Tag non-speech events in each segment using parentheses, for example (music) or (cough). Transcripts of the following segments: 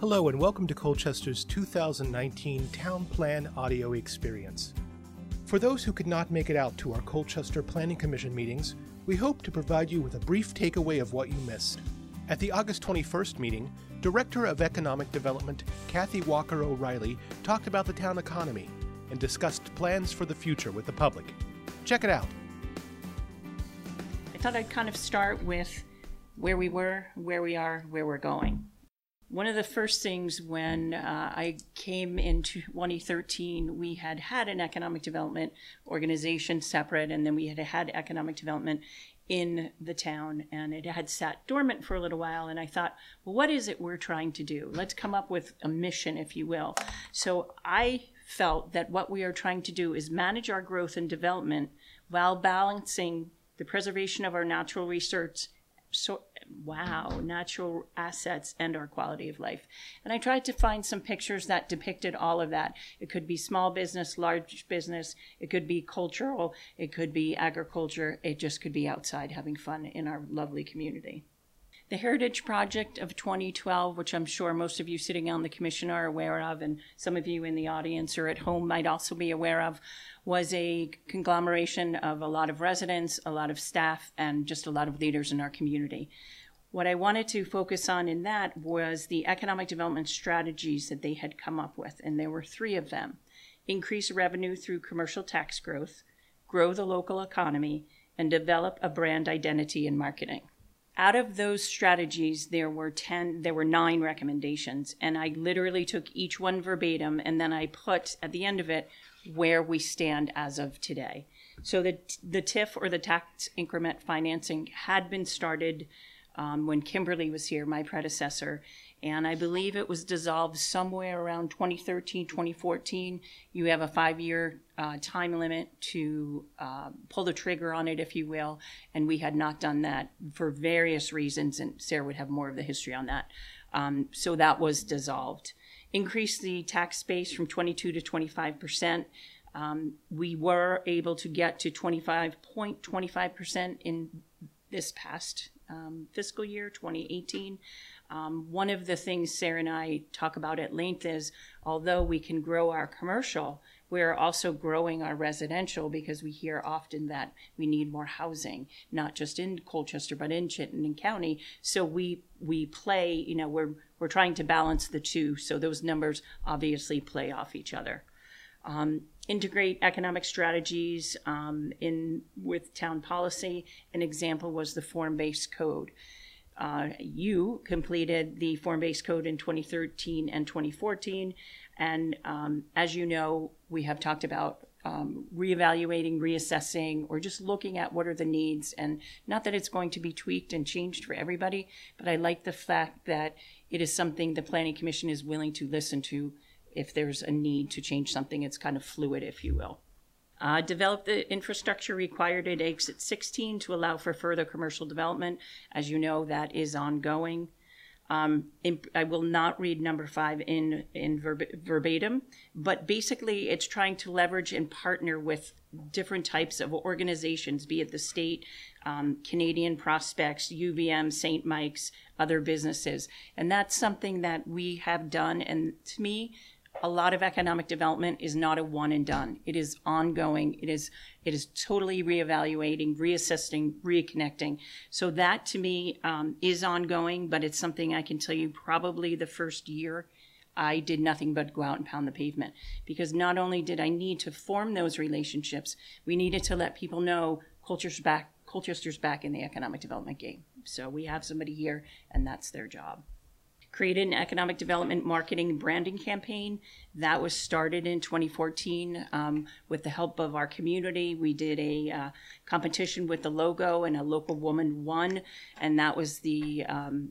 Hello, and welcome to Colchester's 2019 Town Plan Audio Experience. For those who could not make it out to our Colchester Planning Commission meetings, we hope to provide you with a brief takeaway of what you missed. At the August 21st meeting, Director of Economic Development Kathy Walker O'Reilly talked about the town economy and discussed plans for the future with the public. Check it out. I thought I'd kind of start with where we were, where we are, where we're going. One of the first things when uh, I came into 2013, we had had an economic development organization separate, and then we had had economic development in the town, and it had sat dormant for a little while. And I thought, well, what is it we're trying to do? Let's come up with a mission, if you will. So I felt that what we are trying to do is manage our growth and development while balancing the preservation of our natural research so wow natural assets and our quality of life. And i tried to find some pictures that depicted all of that. It could be small business large business it could be cultural it could be agriculture it just could be outside having fun in our lovely community the Heritage Project of 2012, which I'm sure most of you sitting on the commission are aware of, and some of you in the audience or at home might also be aware of, was a conglomeration of a lot of residents, a lot of staff, and just a lot of leaders in our community. What I wanted to focus on in that was the economic development strategies that they had come up with, and there were three of them increase revenue through commercial tax growth, grow the local economy, and develop a brand identity in marketing out of those strategies there were 10 there were 9 recommendations and i literally took each one verbatim and then i put at the end of it where we stand as of today so the the tif or the tax increment financing had been started um, when kimberly was here my predecessor and I believe it was dissolved somewhere around 2013, 2014. You have a five year uh, time limit to uh, pull the trigger on it, if you will, and we had not done that for various reasons, and Sarah would have more of the history on that. Um, so that was dissolved. Increase the tax base from 22 to 25 percent. Um, we were able to get to 25.25 percent in this past um, fiscal year, 2018. Um, one of the things Sarah and I talk about at length is although we can grow our commercial, we're also growing our residential because we hear often that we need more housing, not just in Colchester but in Chittenden County. So we we play, you know, we're we're trying to balance the two. So those numbers obviously play off each other. Um, integrate economic strategies um, in with town policy. An example was the form-based code. Uh, you completed the form-based code in 2013 and 2014, and um, as you know, we have talked about um, reevaluating, reassessing, or just looking at what are the needs. And not that it's going to be tweaked and changed for everybody, but I like the fact that it is something the Planning Commission is willing to listen to if there's a need to change something. It's kind of fluid, if you will. Uh, develop the infrastructure required at exit 16 to allow for further commercial development. As you know, that is ongoing. Um, in, I will not read number five in in verb- verbatim, but basically, it's trying to leverage and partner with different types of organizations, be it the state, um, Canadian prospects, UVM, St. Mike's, other businesses, and that's something that we have done. And to me, a lot of economic development is not a one and done. It is ongoing. It is it is totally reevaluating, reassessing, reconnecting. So that to me um, is ongoing, but it's something I can tell you probably the first year. I did nothing but go out and pound the pavement because not only did I need to form those relationships, we needed to let people know Colchester's back, Colchester's back in the economic development game. So we have somebody here, and that's their job created an economic development marketing and branding campaign. That was started in 2014 um, with the help of our community. We did a uh, competition with the logo and a local woman won and that was the um,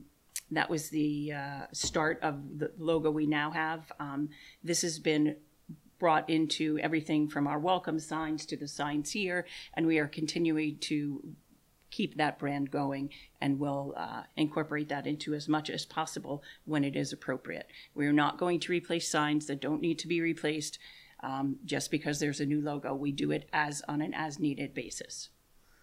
that was the uh, start of the logo we now have. Um, this has been brought into everything from our welcome signs to the signs here and we are continuing to keep that brand going and we'll uh, incorporate that into as much as possible when it is appropriate. We're not going to replace signs that don't need to be replaced um, just because there's a new logo. We do it as on an as needed basis.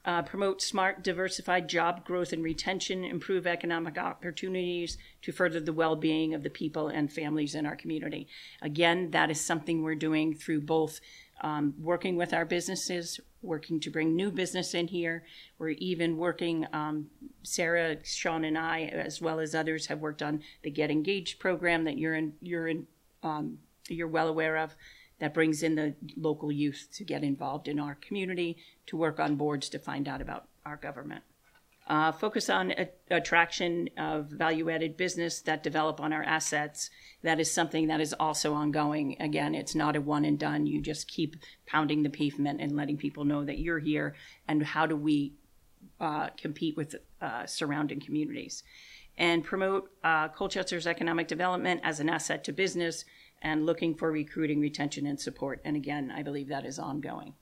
uh, promote smart, diversified job growth and retention, improve economic opportunities to further the well being of the people and families in our community. Again, that is something we're doing through both um, working with our businesses, working to bring new business in here. We're even working, um, Sarah, Sean, and I, as well as others, have worked on the Get Engaged program that you're in, you're in, um, you're well aware of that brings in the local youth to get involved in our community, to work on boards to find out about our government. Uh, focus on a- attraction of value added business that develop on our assets. That is something that is also ongoing. Again, it's not a one and done. You just keep pounding the pavement and letting people know that you're here and how do we uh, compete with uh, surrounding communities. And promote uh, Colchester's economic development as an asset to business and looking for recruiting, retention, and support. And again, I believe that is ongoing.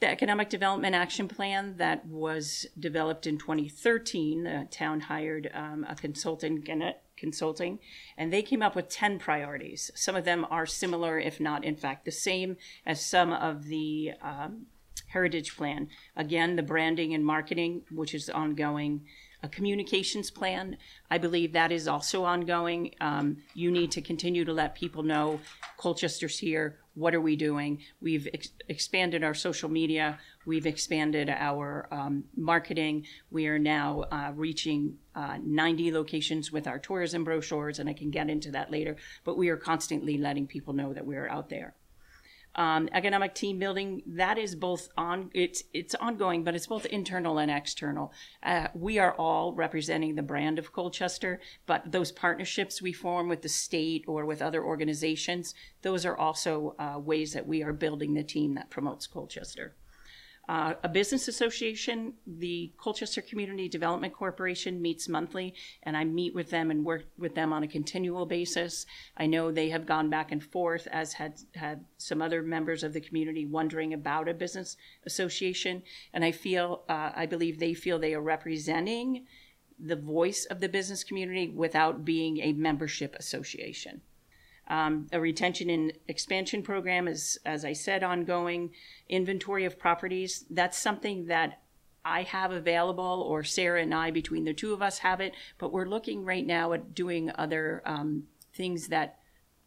The Economic Development Action Plan that was developed in 2013, the town hired um, a consultant, Gannett Consulting, and they came up with 10 priorities. Some of them are similar, if not, in fact, the same as some of the um, Heritage Plan. Again, the branding and marketing, which is ongoing, a communications plan. I believe that is also ongoing. Um, you need to continue to let people know Colchester's here. What are we doing? We've ex- expanded our social media. We've expanded our um, marketing. We are now uh, reaching uh, 90 locations with our tourism brochures, and I can get into that later. But we are constantly letting people know that we're out there um, economic team building that is both on it's it's ongoing but it's both internal and external. Uh, we are all representing the brand of colchester but those partnerships we form with the state or with other organizations those are also uh, ways that we are building the team that promotes colchester uh, a business association, the Colchester Community Development Corporation meets monthly, and I meet with them and work with them on a continual basis. I know they have gone back and forth, as had had some other members of the community wondering about a business association, and I feel, uh, I believe they feel they are representing the voice of the business community without being a membership association. Um, a retention and expansion program is, as I said, ongoing. Inventory of properties, that's something that I have available, or Sarah and I, between the two of us, have it. But we're looking right now at doing other um, things that,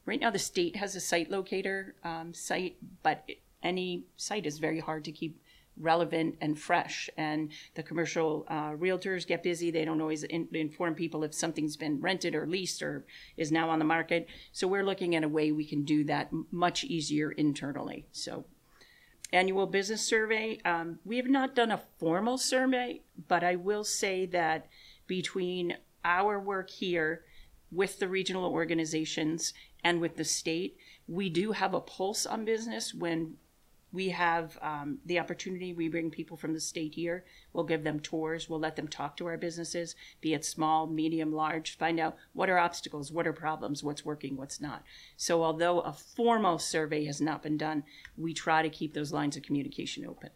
right now, the state has a site locator um, site, but any site is very hard to keep relevant and fresh. And the commercial uh, realtors get busy. They don't always in, inform people if something's been rented or leased or is now on the market. So we're looking at a way we can do that much easier internally. So annual business survey. Um, we have not done a formal survey, but I will say that between our work here with the regional organizations and with the state, we do have a pulse on business when we have um, the opportunity. We bring people from the state here. We'll give them tours. We'll let them talk to our businesses, be it small, medium, large, find out what are obstacles, what are problems, what's working, what's not. So, although a formal survey has not been done, we try to keep those lines of communication open.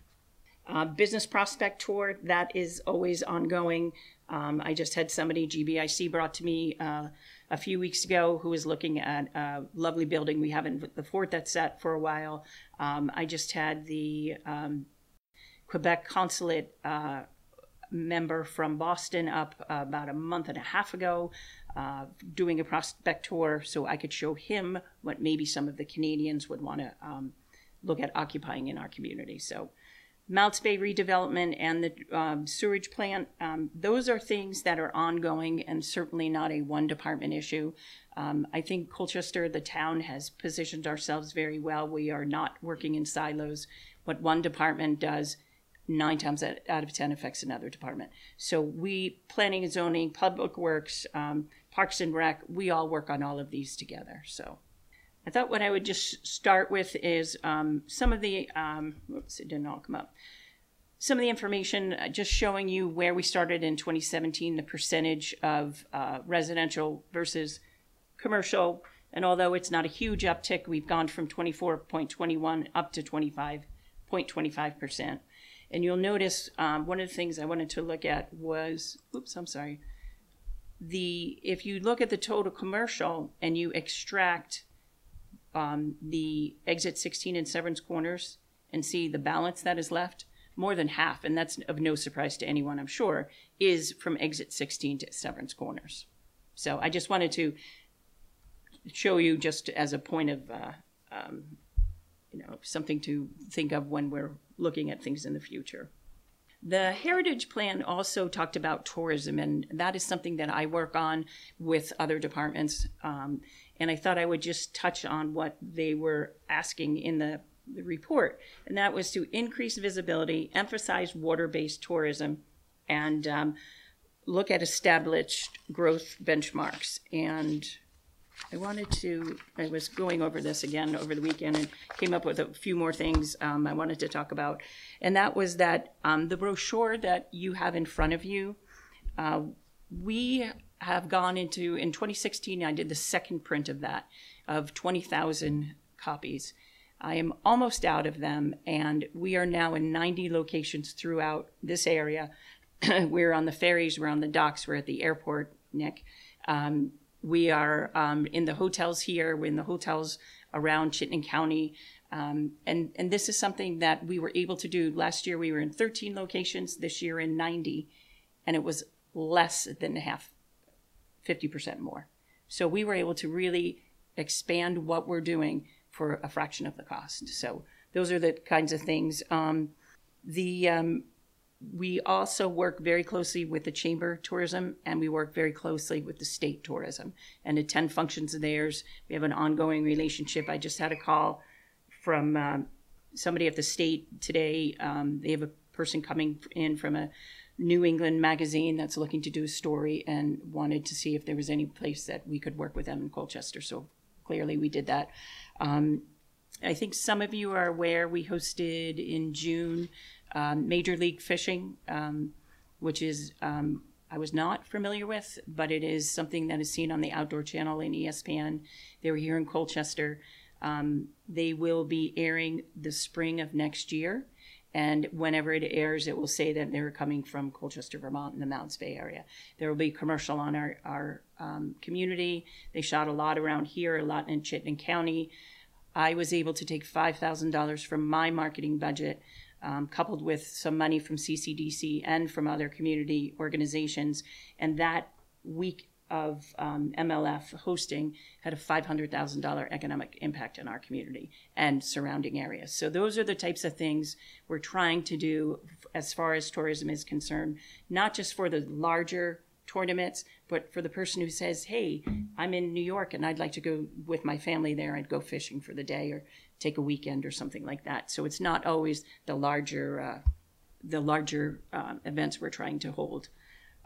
Uh, business prospect tour, that is always ongoing. Um, I just had somebody, GBIC, brought to me uh, a few weeks ago who was looking at a lovely building we have in the fort that's set for a while. Um, I just had the um, Quebec consulate uh, member from Boston up uh, about a month and a half ago uh, doing a prospect tour so I could show him what maybe some of the Canadians would want to um, look at occupying in our community. So Malletts Bay redevelopment and the um, sewage plant, um, those are things that are ongoing and certainly not a one department issue. Um, I think Colchester, the town, has positioned ourselves very well. We are not working in silos. What one department does, nine times out of ten affects another department. So we, planning and zoning, public works, um, parks and rec, we all work on all of these together. So. I thought what I would just start with is um, some of the, um, it didn't all come up. Some of the information uh, just showing you where we started in 2017, the percentage of uh, residential versus commercial. And although it's not a huge uptick, we've gone from 24.21 up to 25.25%. And you'll notice um, one of the things I wanted to look at was, oops, I'm sorry. The if you look at the total commercial and you extract um, the exit 16 and Severance Corners and see the balance that is left, more than half, and that's of no surprise to anyone, I'm sure, is from exit 16 to Severance Corners. So I just wanted to show you just as a point of, uh, um, you know, something to think of when we're looking at things in the future. The Heritage Plan also talked about tourism, and that is something that I work on with other departments. Um, and I thought I would just touch on what they were asking in the, the report, and that was to increase visibility, emphasize water based tourism, and um, look at established growth benchmarks. And I wanted to, I was going over this again over the weekend and came up with a few more things um, I wanted to talk about. And that was that um, the brochure that you have in front of you, uh, we have gone into, in 2016, I did the second print of that, of 20,000 copies. I am almost out of them, and we are now in 90 locations throughout this area. (clears throat) we're on the ferries, we're on the docks, we're at the airport, Nick. Um, we are um, in the hotels here, we're in the hotels around Chittenden County. Um, and, and this is something that we were able to do. Last year we were in 13 locations, this year in 90, and it was less than half, 50% more. So we were able to really expand what we're doing for a fraction of the cost. So those are the kinds of things. Um, the um, we also work very closely with the chamber tourism and we work very closely with the state tourism and attend functions of theirs we have an ongoing relationship i just had a call from um, somebody at the state today um, they have a person coming in from a new england magazine that's looking to do a story and wanted to see if there was any place that we could work with them in colchester so clearly we did that um, i think some of you are aware we hosted in june um, Major League Fishing, um, which is um, I was not familiar with, but it is something that is seen on the Outdoor Channel in ESPN. They were here in Colchester. Um, they will be airing the spring of next year. And whenever it airs, it will say that they're coming from Colchester, Vermont, in the Malletts Bay area. There will be commercial on our, our um, community. They shot a lot around here, a lot in Chittenden County. I was able to take $5,000 from my marketing budget um, coupled with some money from CCDC and from other community organizations. And that week of um, MLF hosting had a $500,000 economic impact in our community and surrounding areas. So, those are the types of things we're trying to do as far as tourism is concerned, not just for the larger tournaments, but for the person who says, Hey, I'm in New York and I'd like to go with my family there, I'd go fishing for the day or take a weekend or something like that. So it's not always the larger uh, the larger uh, events we're trying to hold.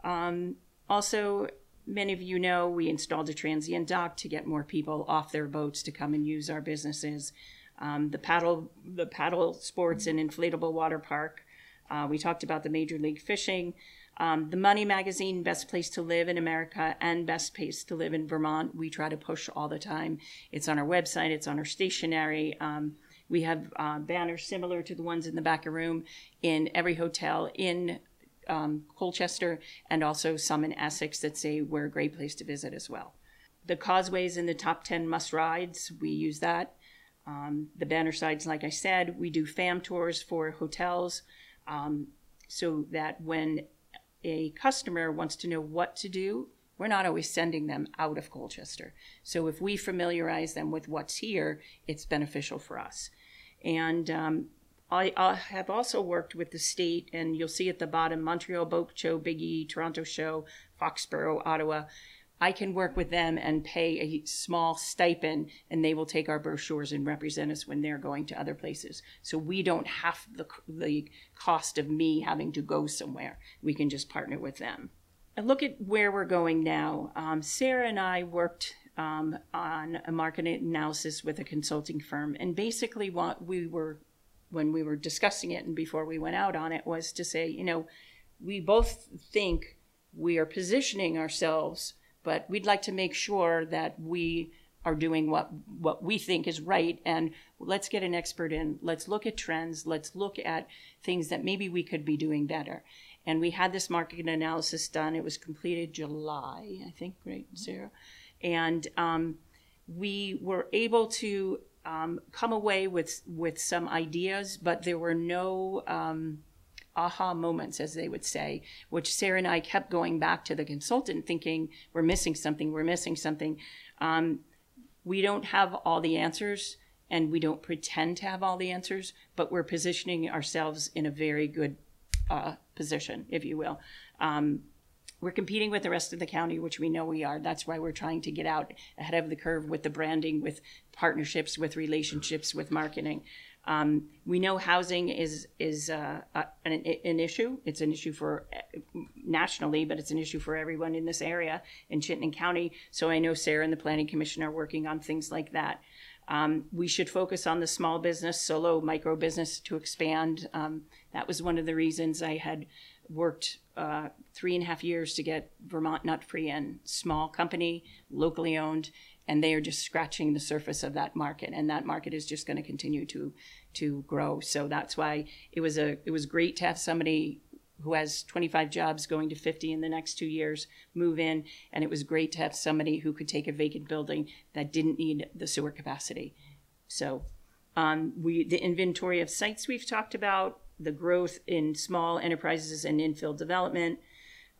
Um, also, many of you know we installed a transient dock to get more people off their boats to come and use our businesses. Um, the paddle the paddle sports and inflatable water park. Uh, we talked about the major league fishing. Um, the Money Magazine, Best Place to Live in America and Best Place to Live in Vermont, we try to push all the time. It's on our website, it's on our stationery. Um, we have uh, banners similar to the ones in the back of room in every hotel in um, Colchester and also some in Essex that say we're a great place to visit as well. The causeways in the top 10 must rides, we use that. Um, the banner sides, like I said, we do fam tours for hotels um, so that when a customer wants to know what to do, we're not always sending them out of Colchester. So if we familiarize them with what's here, it's beneficial for us. And um, I, I, have also worked with the state, and you'll see at the bottom Montreal Boat Show, Toronto Show, Foxborough, Ottawa. I can work with them and pay a small stipend, and they will take our brochures and represent us when they're going to other places. So we don't have the, the cost of me having to go somewhere. We can just partner with them. And look at where we're going now. Um, Sarah and I worked um, on a market analysis with a consulting firm, and basically what we were when we were discussing it and before we went out on it was to say, you know, we both think we are positioning ourselves but we'd like to make sure that we are doing what what we think is right. And let's get an expert in. Let's look at trends. Let's look at things that maybe we could be doing better. And we had this market analysis done. It was completed july i think right zero and um, we were able to um, come away with with some ideas but there were no um, aha moments, as they would say, which Sarah and I kept going back to the consultant thinking, we're missing something, we're missing something. Um, we don't have all the answers and we don't pretend to have all the answers, but we're positioning ourselves in a very good uh, position, if you will. Um, we're competing with the rest of the county, which we know we are. That's why we're trying to get out ahead of the curve with the branding, with partnerships, with relationships, with marketing. Um, we know housing is is uh, an, an, issue. It's an issue for uh, nationally, but it's an issue for everyone in this area in Chittenden County. So I know Sarah and the Planning Commission are working on things like that. Um, we should focus on the small business, solo micro business to expand. Um, that was one of the reasons I had worked uh, three and a half years to get Vermont Nut Free in. Small company, locally owned, and they are just scratching the surface of that market, and that market is just going to continue to to grow. So that's why it was a it was great to have somebody who has 25 jobs going to 50 in the next two years move in. And it was great to have somebody who could take a vacant building that didn't need the sewer capacity. So um, we the inventory of sites we've talked about, the growth in small enterprises and infill development,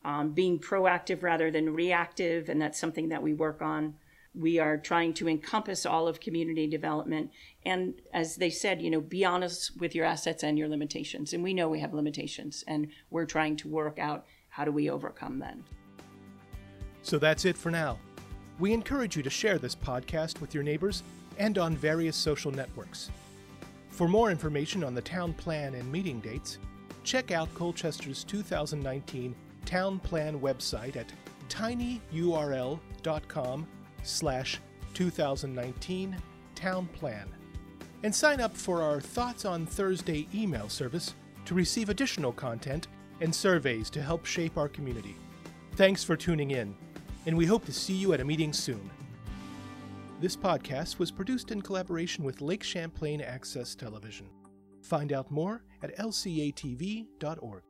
um, being proactive rather than reactive, and that's something that we work on we are trying to encompass all of community development. And as they said you know be honest with your assets and your limitations. And we know we have limitations and we're trying to work out how do we overcome them. So that's it for now. We encourage you to share this podcast with your neighbors and on various social networks. For more information on the town plan and meeting dates check out colchester's 2019 town plan website at tinyurl.com slash 2019 town plan and sign up for our Thoughts on Thursday email service to receive additional content and surveys to help shape our community. Thanks for tuning in, and we hope to see you at a meeting soon. This podcast was produced in collaboration with Lake Champlain Access Television. Find out more at lcatv.org.